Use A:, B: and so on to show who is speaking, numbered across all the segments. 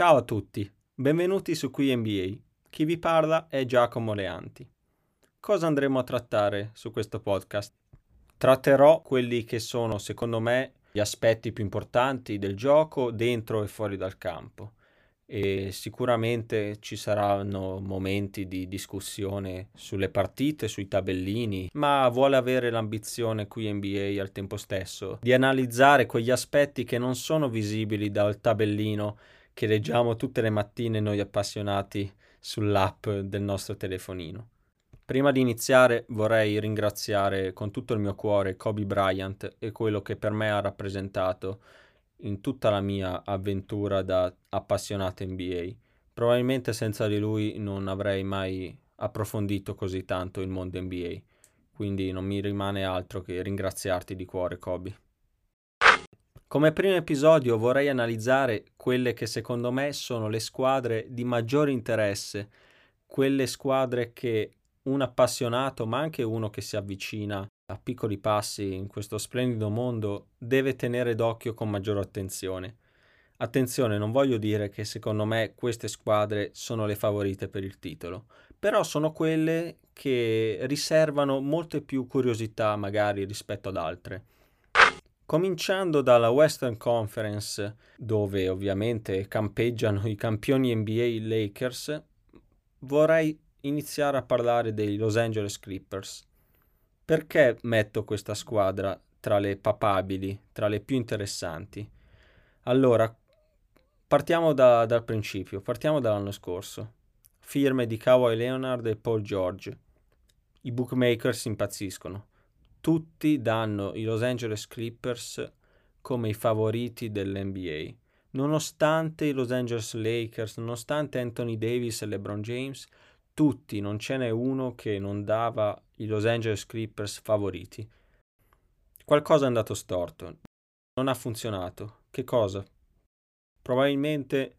A: Ciao a tutti, benvenuti su Qui NBA. Chi vi parla è Giacomo Leanti. Cosa andremo a trattare su questo podcast? Tratterò quelli che sono, secondo me, gli aspetti più importanti del gioco dentro e fuori dal campo e sicuramente ci saranno momenti di discussione sulle partite, sui tabellini, ma vuole avere l'ambizione qui NBA al tempo stesso di analizzare quegli aspetti che non sono visibili dal tabellino che leggiamo tutte le mattine noi appassionati sull'app del nostro telefonino. Prima di iniziare vorrei ringraziare con tutto il mio cuore Kobe Bryant e quello che per me ha rappresentato in tutta la mia avventura da appassionato NBA. Probabilmente senza di lui non avrei mai approfondito così tanto il mondo NBA, quindi non mi rimane altro che ringraziarti di cuore, Kobe. Come primo episodio vorrei analizzare quelle che secondo me sono le squadre di maggiore interesse, quelle squadre che un appassionato, ma anche uno che si avvicina a piccoli passi in questo splendido mondo deve tenere d'occhio con maggiore attenzione. Attenzione, non voglio dire che secondo me queste squadre sono le favorite per il titolo, però sono quelle che riservano molte più curiosità magari rispetto ad altre. Cominciando dalla Western Conference, dove ovviamente campeggiano i campioni NBA Lakers, vorrei iniziare a parlare dei Los Angeles Clippers. Perché metto questa squadra tra le papabili, tra le più interessanti? Allora, partiamo da, dal principio, partiamo dall'anno scorso. Firme di Kawhi Leonard e Paul George. I bookmakers impazziscono. Tutti danno i Los Angeles Clippers come i favoriti dell'NBA. Nonostante i Los Angeles Lakers, nonostante Anthony Davis e LeBron James, tutti, non ce n'è uno che non dava i Los Angeles Clippers favoriti. Qualcosa è andato storto, non ha funzionato. Che cosa? Probabilmente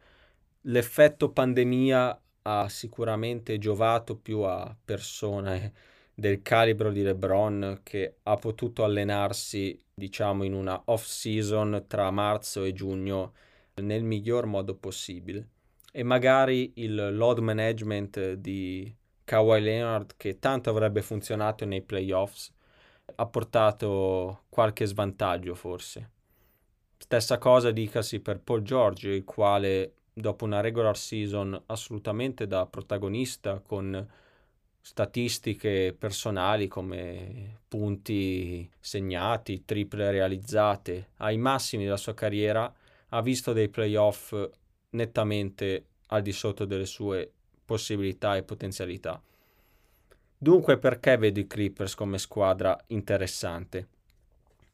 A: l'effetto pandemia ha sicuramente giovato più a persone del calibro di LeBron che ha potuto allenarsi, diciamo, in una off season tra marzo e giugno nel miglior modo possibile e magari il load management di Kawhi Leonard che tanto avrebbe funzionato nei playoffs ha portato qualche svantaggio forse. Stessa cosa dicasi per Paul George, il quale dopo una regular season assolutamente da protagonista con statistiche personali come punti segnati, triple realizzate, ai massimi della sua carriera, ha visto dei playoff nettamente al di sotto delle sue possibilità e potenzialità. Dunque perché vedo i Clippers come squadra interessante?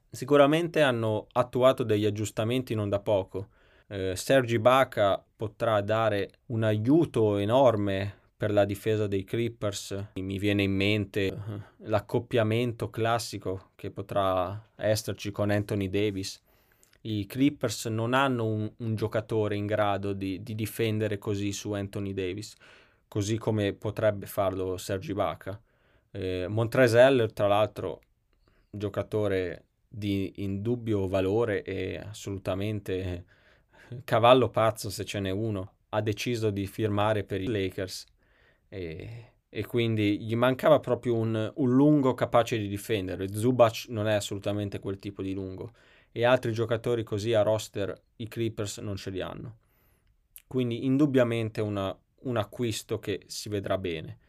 A: Sicuramente hanno attuato degli aggiustamenti non da poco. Eh, Sergi Baca potrà dare un aiuto enorme per la difesa dei Clippers. Mi viene in mente eh, l'accoppiamento classico che potrà esserci con Anthony Davis i Clippers non hanno un, un giocatore in grado di, di, difendere così su Anthony Davis, così come potrebbe farlo Sergi Baca. Eh, Montrezl, tra l'altro, giocatore di indubbio valore e assolutamente cavallo pazzo se ce n'è uno, ha deciso di firmare per i Lakers e, e quindi gli mancava proprio un, un lungo capace di difendere. Zubac non è assolutamente quel tipo di lungo e altri giocatori così a roster i Clippers non ce li hanno. Quindi indubbiamente una, un acquisto che si vedrà bene.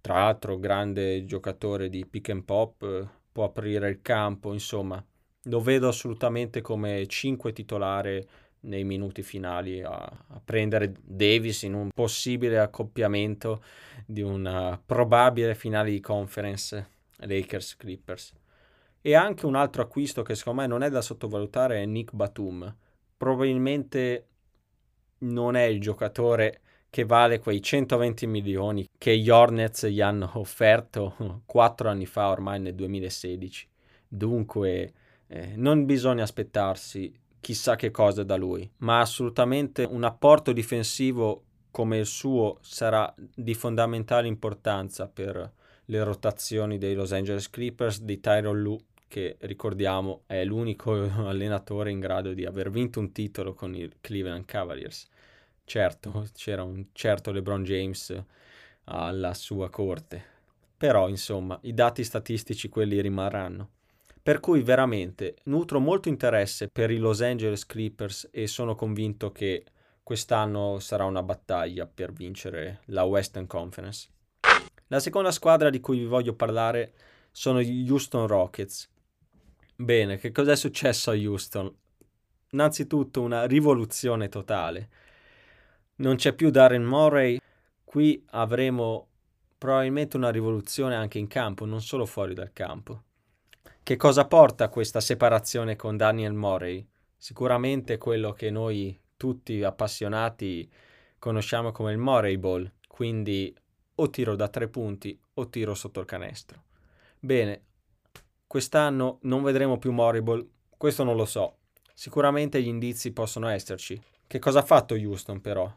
A: Tra l'altro grande giocatore di pick and pop, può aprire il campo, insomma, lo vedo assolutamente come 5 titolare nei minuti finali a, a, prendere Davis in un possibile accoppiamento di una probabile finale di conference Lakers Clippers. E anche un altro acquisto che secondo me non è da sottovalutare è Nick Batum. Probabilmente non è il giocatore che vale quei 120 milioni che gli Hornets gli hanno offerto quattro anni fa, ormai nel 2016. Dunque eh, non bisogna aspettarsi chissà che cosa da lui, ma assolutamente un apporto difensivo come il suo sarà di fondamentale importanza per le rotazioni dei Los Angeles Clippers, di Tyron Lue che ricordiamo è l'unico allenatore in grado di aver vinto un titolo con i Cleveland Cavaliers. Certo, c'era un certo LeBron James alla sua corte, però insomma i dati statistici quelli rimarranno. Per cui veramente nutro molto interesse per i Los Angeles Clippers e sono convinto che quest'anno sarà una battaglia per vincere la Western Conference. La seconda squadra di cui vi voglio parlare sono gli Houston Rockets. Bene, che cos'è successo a Houston? Innanzitutto una rivoluzione totale. Non c'è più Darren Murray, qui avremo probabilmente una rivoluzione anche in campo, non solo fuori dal campo. Che cosa porta questa separazione con Daniel Morey? Sicuramente quello che noi tutti appassionati conosciamo come il Morey Ball, quindi o tiro da tre punti o tiro sotto il canestro. Bene, quest'anno non vedremo più Morey Ball, questo non lo so. Sicuramente gli indizi possono esserci. Che cosa ha fatto Houston però?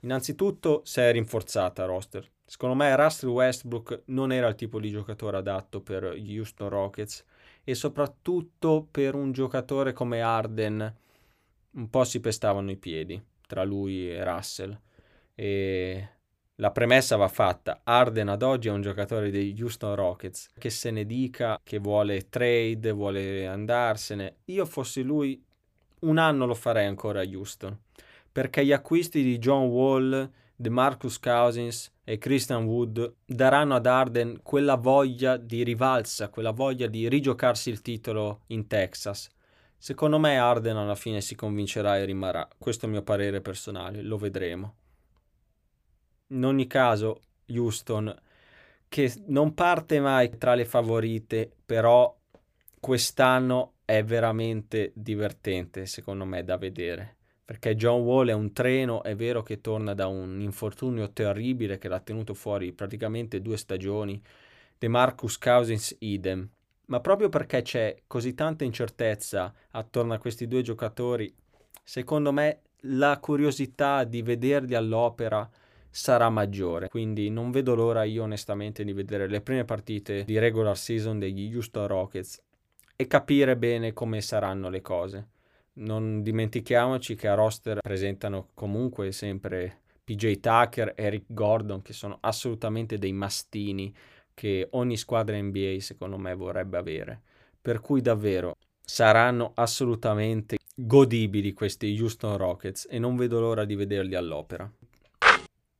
A: Innanzitutto si è rinforzata roster. Secondo me Russell Westbrook non era il tipo di giocatore adatto per gli Houston Rockets e soprattutto per un giocatore come Arden un po' si pestavano i piedi tra lui e Russell. E la premessa va fatta, Arden ad oggi è un giocatore dei Houston Rockets. Che se ne dica che vuole trade, vuole andarsene, io fossi lui un anno lo farei ancora a Houston. Perché gli acquisti di John Wall, DeMarcus Cousins e Christian Wood daranno ad Arden quella voglia di rivalsa, quella voglia di rigiocarsi il titolo in Texas. Secondo me Arden alla fine si convincerà e rimarrà, questo è il mio parere personale, lo vedremo. In ogni caso, Houston, che non parte mai tra le favorite, però quest'anno è veramente divertente, secondo me, da vedere perché John Wall è un treno, è vero che torna da un infortunio terribile che l'ha tenuto fuori praticamente due stagioni, De Marcus Cousins idem, ma proprio perché c'è così tanta incertezza attorno a questi due giocatori, secondo me la curiosità di vederli all'opera sarà maggiore, quindi non vedo l'ora io onestamente di vedere le prime partite di regular season degli Houston Rockets e capire bene come saranno le cose non dimentichiamoci che a roster presentano comunque sempre PJ Tucker, Eric Gordon, che sono assolutamente dei mastini che ogni squadra NBA secondo me vorrebbe avere. Per cui davvero saranno assolutamente godibili questi Houston Rockets e non vedo l'ora di vederli all'opera.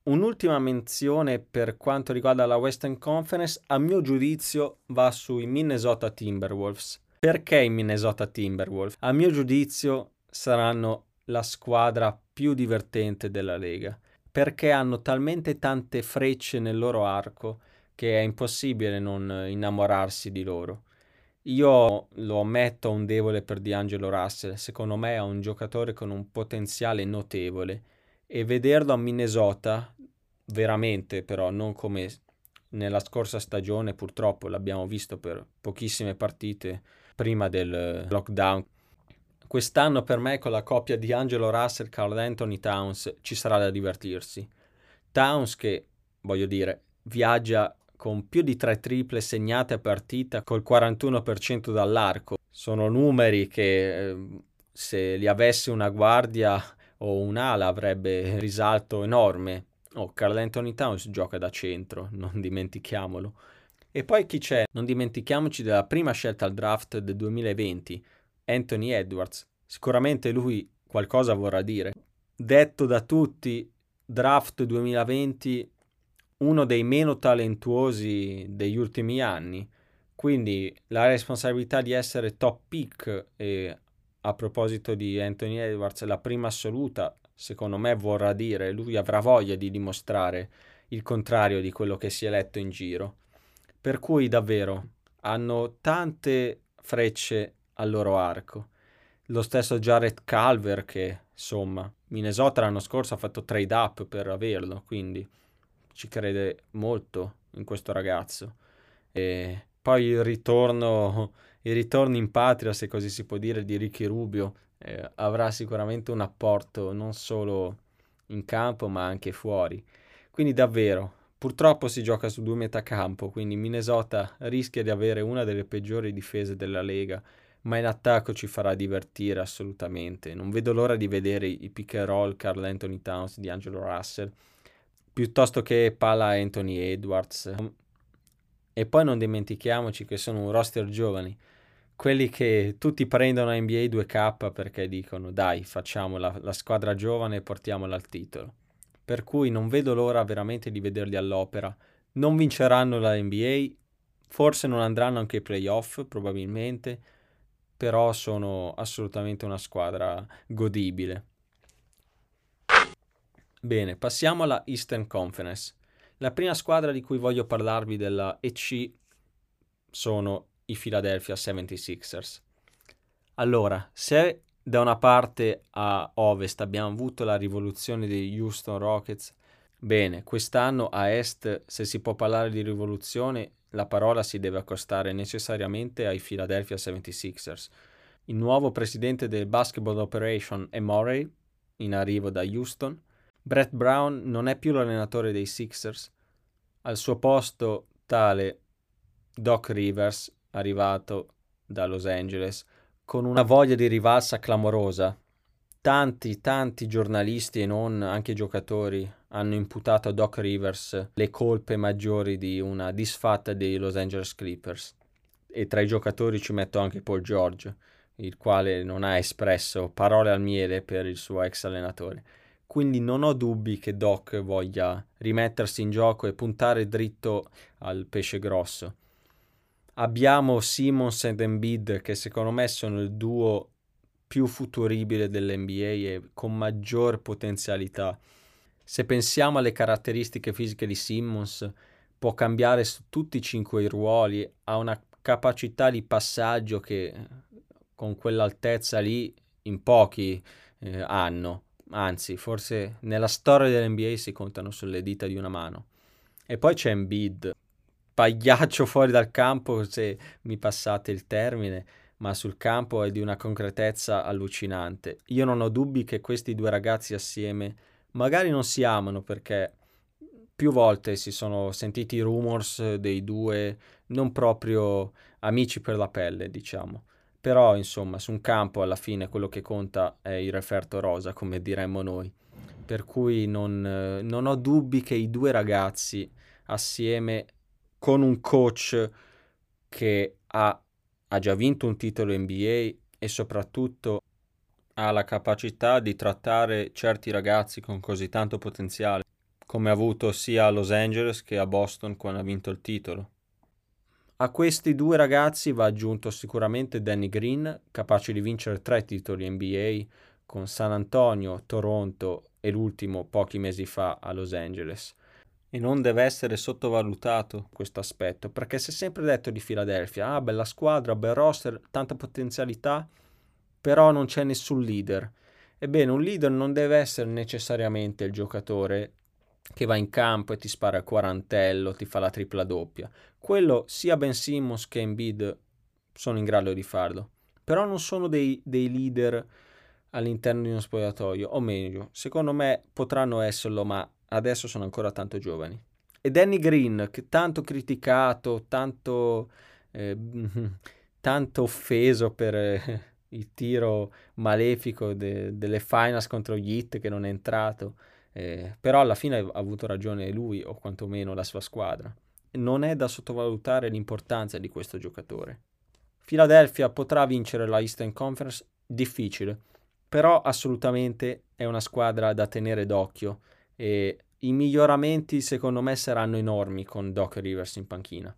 A: Un'ultima menzione per quanto riguarda la Western Conference, a mio giudizio va sui Minnesota Timberwolves perché i Minnesota Timberwolves? A mio giudizio saranno la squadra più divertente della Lega, perché hanno talmente tante frecce nel loro arco che è impossibile non innamorarsi di loro. Io lo ammetto un debole per D'Angelo Russell, secondo me è un giocatore con un potenziale notevole e vederlo a Minnesota, veramente però non come nella scorsa stagione, purtroppo l'abbiamo visto per pochissime partite prima del lockdown. Quest'anno per me con la coppia di Angelo Russell, Carl Anthony Towns ci sarà da divertirsi. Towns che, voglio dire, viaggia con più di tre triple segnate a partita col 41% dall'arco. Sono numeri che eh, se li avesse una guardia o un'ala avrebbe risalto enorme. Oh, Carl Anthony Towns gioca da centro, non dimentichiamolo. E poi chi c'è? Non dimentichiamoci della prima scelta al draft del 2020, Anthony Edwards. Sicuramente lui qualcosa vorrà dire. Detto da tutti, draft 2020 uno dei meno talentuosi degli ultimi anni. Quindi la responsabilità di essere top pick e a proposito di Anthony Edwards, la prima assoluta, secondo me vorrà dire, lui avrà voglia di dimostrare il contrario di quello che si è letto in giro. Per cui davvero hanno tante frecce al loro arco. Lo stesso Jared Calver che insomma Minnesota l'anno scorso ha fatto trade up per averlo, quindi ci crede molto in questo ragazzo. E poi il ritorno, il ritorno in patria, se così si può dire, di Ricky Rubio eh, avrà sicuramente un apporto non solo in campo ma anche fuori. Quindi davvero Purtroppo si gioca su due metacampo, quindi Minnesota rischia di avere una delle peggiori difese della Lega, ma in attacco ci farà divertire assolutamente. Non vedo l'ora di vedere i pick and roll Carl Anthony Towns di Angelo Russell piuttosto che palla Anthony Edwards. E poi non dimentichiamoci che sono un roster giovani, quelli che tutti prendono NBA 2K perché dicono dai facciamo la, la squadra giovane e portiamola al titolo. Per cui non vedo l'ora veramente di vederli all'opera. Non vinceranno la NBA, forse non andranno anche ai playoff probabilmente, però sono assolutamente una squadra godibile. Bene, passiamo alla Eastern Conference. La prima squadra di cui voglio parlarvi della EC sono i Philadelphia 76ers. Allora, se da una parte a ovest abbiamo avuto la rivoluzione degli Houston Rockets, bene, quest'anno a est, se si può parlare di rivoluzione, la parola si deve accostare necessariamente ai Philadelphia 76ers. Il nuovo presidente del Basketball Operation è Murray, in arrivo da Houston, Brett Brown non è più l'allenatore dei Sixers, al suo posto tale Doc Rivers, arrivato da Los Angeles, con una voglia di rivalsa clamorosa. Tanti, tanti giornalisti e non anche giocatori hanno imputato a Doc Rivers le colpe maggiori di una disfatta dei Los Angeles Clippers. E tra i giocatori ci metto anche Paul George, il quale non ha espresso parole al miele per il suo ex allenatore quindi non ho dubbi che Doc voglia rimettersi in gioco e puntare dritto al pesce grosso. Abbiamo Simmons ed Embiid che secondo me sono il duo più futuribile dell'NBA e con maggior potenzialità. Se pensiamo alle caratteristiche fisiche di Simmons, può cambiare su tutti i cinque i ruoli, ha una capacità di passaggio che con quell'altezza lì in pochi eh, hanno anzi, forse nella storia dell'NBA si contano sulle dita di una mano. E poi c'è Embiid, pagliaccio fuori dal campo, se mi passate il termine, ma sul campo è di una concretezza allucinante. Io non ho dubbi che questi due ragazzi assieme magari non si amano perché più volte si sono sentiti rumors dei due non proprio amici per la pelle, diciamo. Però, insomma, su un campo alla fine quello che conta è il referto rosa, come diremmo noi. Per cui non, non ho dubbi che i due ragazzi assieme con un coach che ha, ha già vinto un titolo NBA e soprattutto ha la capacità di trattare certi ragazzi con così tanto potenziale, come ha avuto sia a Los Angeles che a Boston quando ha vinto il titolo. A questi due ragazzi va aggiunto sicuramente Danny Green, capace di vincere tre titoli NBA con San Antonio, Toronto e l'ultimo pochi mesi fa a Los Angeles. E non deve essere sottovalutato questo aspetto, perché si è sempre detto di Philadelphia, ah bella squadra, bel roster, tanta potenzialità, però non c'è nessun leader. Ebbene, un leader non deve essere necessariamente il giocatore che va in campo e ti spara il quarantello, ti fa la tripla doppia. Quello sia Ben Simmons che Embiid sono in grado di farlo, però non sono dei, dei leader all'interno di uno spogliatoio, o meglio, secondo me potranno esserlo, ma adesso sono ancora tanto giovani. E Danny Green, che tanto criticato, tanto, eh, tanto offeso per eh, il tiro malefico de, delle finals contro gli Hit che non è entrato, eh, però alla fine ha avuto ragione lui o quantomeno la sua squadra. Non è da sottovalutare l'importanza di questo giocatore. Philadelphia potrà vincere la Eastern Conference? Difficile, però assolutamente è una squadra da tenere d'occhio e i miglioramenti secondo me saranno enormi con Doc Rivers in panchina.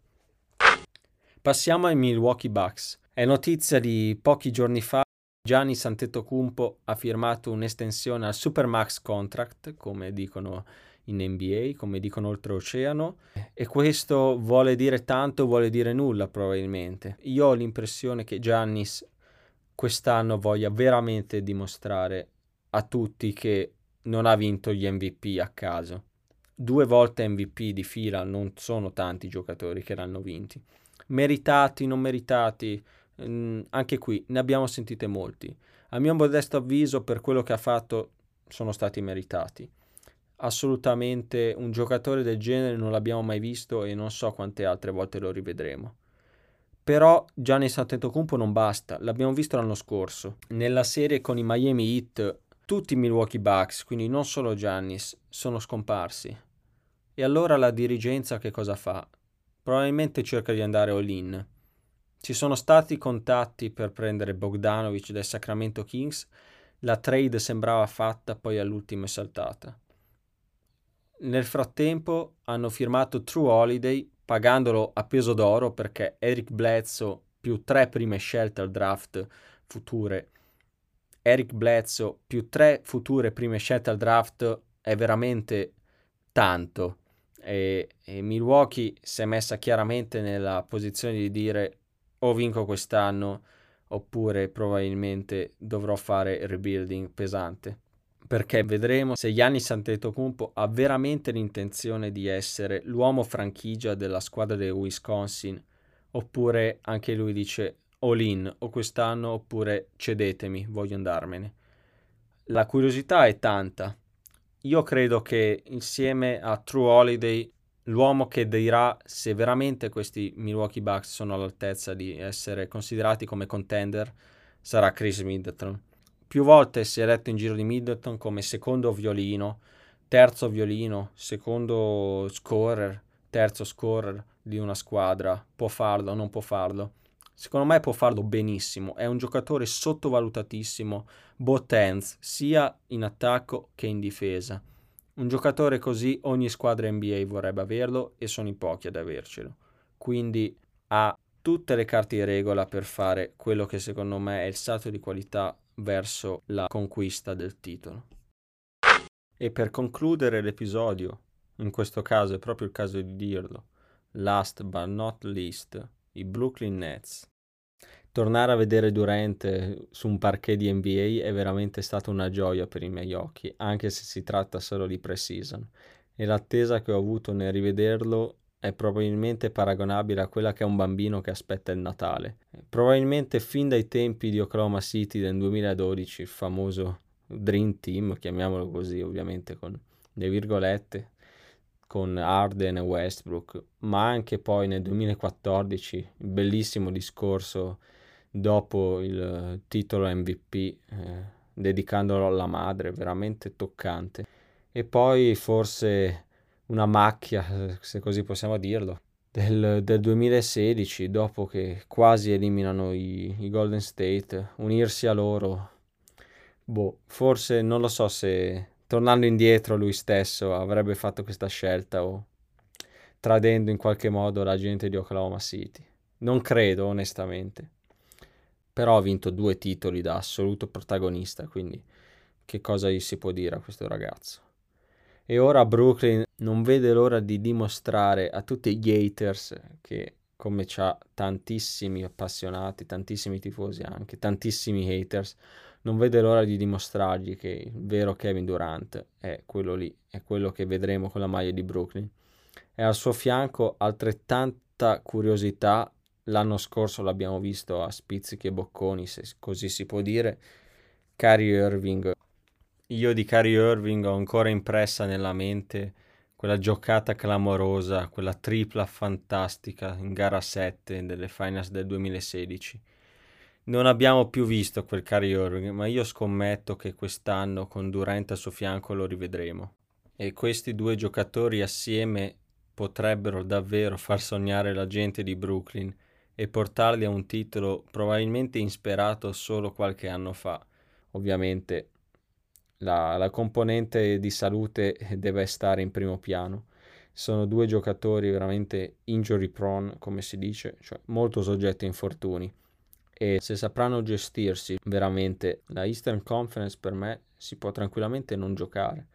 A: Passiamo ai Milwaukee Bucks. È notizia di pochi giorni fa Gianni Santetocumpo ha firmato un'estensione al Supermax Contract, come dicono in NBA, come dicono oltreoceano, e questo vuole dire tanto, vuole dire nulla probabilmente. Io ho l'impressione che Giannis quest'anno voglia veramente dimostrare a tutti che non ha vinto gli MVP a caso. Due volte MVP di fila non sono tanti giocatori che l'hanno vinti. Meritati, non meritati, Mm, anche qui ne abbiamo sentite molti. A mio modesto avviso, per quello che ha fatto, sono stati meritati. Assolutamente un giocatore del genere non l'abbiamo mai visto e non so quante altre volte lo rivedremo. Però Giannis Antetokounmpo non basta, l'abbiamo visto l'anno scorso. Nella serie con i Miami Heat tutti i Milwaukee Bucks, quindi non solo Giannis, sono scomparsi. E allora la dirigenza che cosa fa? Probabilmente cerca di andare all-in. Ci sono stati contatti per prendere Bogdanovic dai Sacramento Kings, la trade sembrava fatta, poi all'ultimo è saltata. Nel frattempo hanno firmato True Holiday pagandolo a peso d'oro perché Eric Bledsoe più tre prime scelte al draft future. Eric Bledsoe più tre future prime scelte al draft è veramente tanto. E, e Milwaukee si è messa chiaramente nella posizione di dire o vinco quest'anno oppure probabilmente dovrò fare rebuilding pesante perché vedremo se Giannis Antetokounmpo ha veramente l'intenzione di essere l'uomo franchigia della squadra del Wisconsin oppure anche lui dice all in o quest'anno oppure cedetemi, voglio andarmene. La curiosità è tanta. Io credo che insieme a True Holiday l'uomo che dirà se veramente questi Milwaukee Bucks sono all'altezza di essere considerati come contender sarà Chris Middleton più volte si è letto in giro di Middleton come secondo violino, terzo violino, secondo scorer, terzo scorer di una squadra. Può farlo, non può farlo. Secondo me può farlo benissimo. È un giocatore sottovalutatissimo, both ends, sia in attacco che in difesa. Un giocatore così ogni squadra NBA vorrebbe averlo e sono in pochi ad avercelo. Quindi ha tutte le carte in regola per fare quello che secondo me è il salto di qualità verso la conquista del titolo. E per concludere l'episodio, in questo caso è proprio il caso di dirlo, last but not least, i Brooklyn Nets. Tornare a vedere Durant su un parquet di NBA è veramente stata una gioia per i miei occhi, anche se si tratta solo di pre-season. E l'attesa che ho avuto nel rivederlo è probabilmente paragonabile a quella che è un bambino che aspetta il Natale. Probabilmente fin dai tempi di Oklahoma City del 2012, il famoso Dream Team, chiamiamolo così ovviamente con le virgolette, con Arden e Westbrook, ma anche poi nel 2014 il bellissimo discorso dopo il titolo MVP, eh, dedicandolo alla madre, veramente toccante. E poi forse una macchia, se così possiamo dirlo, del, del 2016, dopo che quasi eliminano i, i, Golden State, unirsi a loro, boh, forse non lo so se tornando indietro lui stesso avrebbe fatto questa scelta o tradendo in qualche modo la gente di Oklahoma City. Non credo, onestamente. Però ha vinto due titoli da assoluto protagonista, quindi che cosa gli si può dire a questo ragazzo? E ora Brooklyn non vede l'ora di dimostrare a tutti gli haters che come c'ha tantissimi appassionati, tantissimi tifosi anche, tantissimi haters, non vede l'ora di dimostrargli che il vero Kevin Durant è quello lì, è quello che vedremo con la maglia di Brooklyn. E al suo fianco altrettanta curiosità, l'anno scorso l'abbiamo visto a spizzichi e bocconi, se così si può dire, Kyrie Irving io di Kyrie Irving ho ancora impressa nella mente quella giocata clamorosa, quella tripla fantastica in gara 7 delle finals del 2016. Non abbiamo più visto quel Kyrie Irving, ma io scommetto che quest'anno con Durant al suo fianco lo rivedremo. E questi due giocatori assieme potrebbero davvero far sognare la gente di Brooklyn e portarli a un titolo probabilmente insperato solo qualche anno fa. Ovviamente la, la componente di salute deve stare in primo piano. Sono due giocatori veramente injury prone, come si dice, cioè molto soggetti a infortuni. E se sapranno gestirsi veramente la Eastern Conference per me si può tranquillamente non giocare.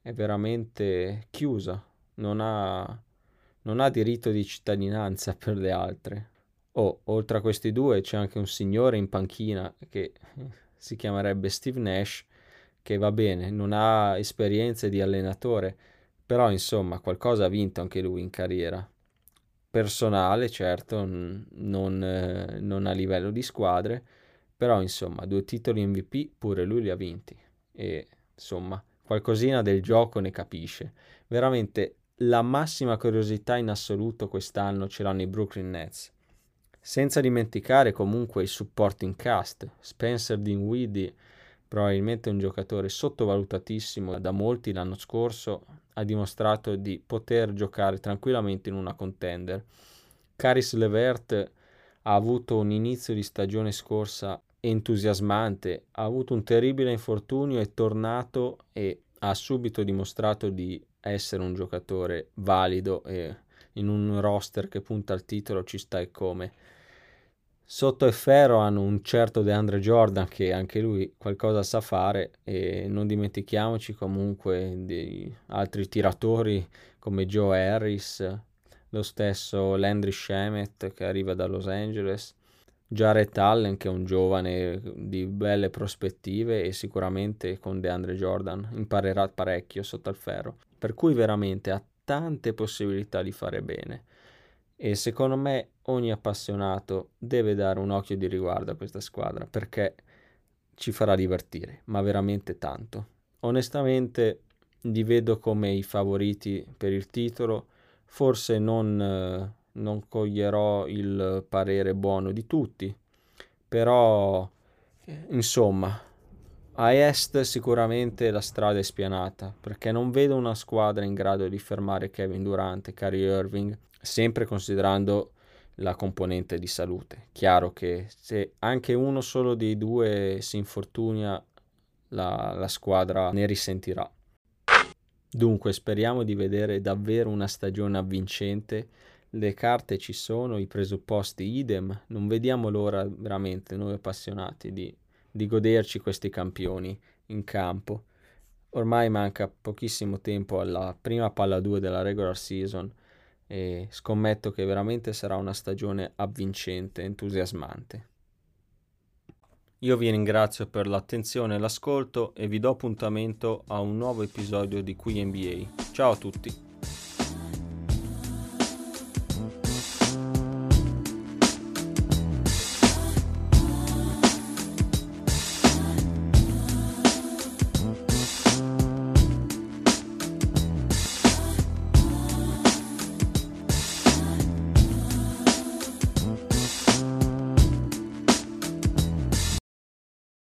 A: È veramente chiusa, non ha, non ha diritto di cittadinanza per le altre. Oh, oltre a questi due c'è anche un signore in panchina che si chiamerebbe Steve Nash che va bene, non ha esperienze di allenatore, però insomma qualcosa ha vinto anche lui in carriera. Personale, certo, non, eh, non a livello di squadre, però insomma due titoli MVP pure lui li ha vinti e insomma qualcosina del gioco ne capisce. Veramente la massima curiosità in assoluto quest'anno ce l'hanno i Brooklyn Nets. Senza dimenticare comunque il supporting cast, Spencer Dinwiddie, probabilmente un giocatore sottovalutatissimo da molti l'anno scorso, ha dimostrato di poter giocare tranquillamente in una contender. Caris Levert ha avuto un inizio di stagione scorsa entusiasmante, ha avuto un terribile infortunio, è tornato e ha subito dimostrato di essere un giocatore valido e in un roster che punta al titolo ci sta e come. Sotto e Ferro hanno un certo DeAndre Jordan che anche lui qualcosa sa fare e non dimentichiamoci comunque di altri tiratori come Joe Harris, lo stesso Landry Shemet che arriva da Los Angeles, Jared Allen che è un giovane di belle prospettive e sicuramente con DeAndre Jordan imparerà parecchio sotto il ferro, per cui veramente ha tante possibilità di fare bene e secondo me ogni appassionato deve dare un occhio di riguardo a questa squadra perché ci farà divertire, ma veramente tanto. Onestamente li vedo come i favoriti per il titolo, forse non, non coglierò il parere buono di tutti, però insomma a est sicuramente la strada è spianata perché non vedo una squadra in grado di fermare Kevin Durant e Kyrie Irving sempre considerando la componente di salute. Chiaro che se anche uno solo dei due si infortuna, la, la squadra ne risentirà. Dunque speriamo di vedere davvero una stagione avvincente. Le carte ci sono, i presupposti idem. Non vediamo l'ora veramente, noi appassionati, di, di goderci questi campioni in campo. Ormai manca pochissimo tempo alla prima palla 2 della regular season e scommetto che veramente sarà una stagione avvincente, entusiasmante. Io vi ringrazio per l'attenzione e l'ascolto e vi do appuntamento a un nuovo episodio di Qui NBA. Ciao a tutti!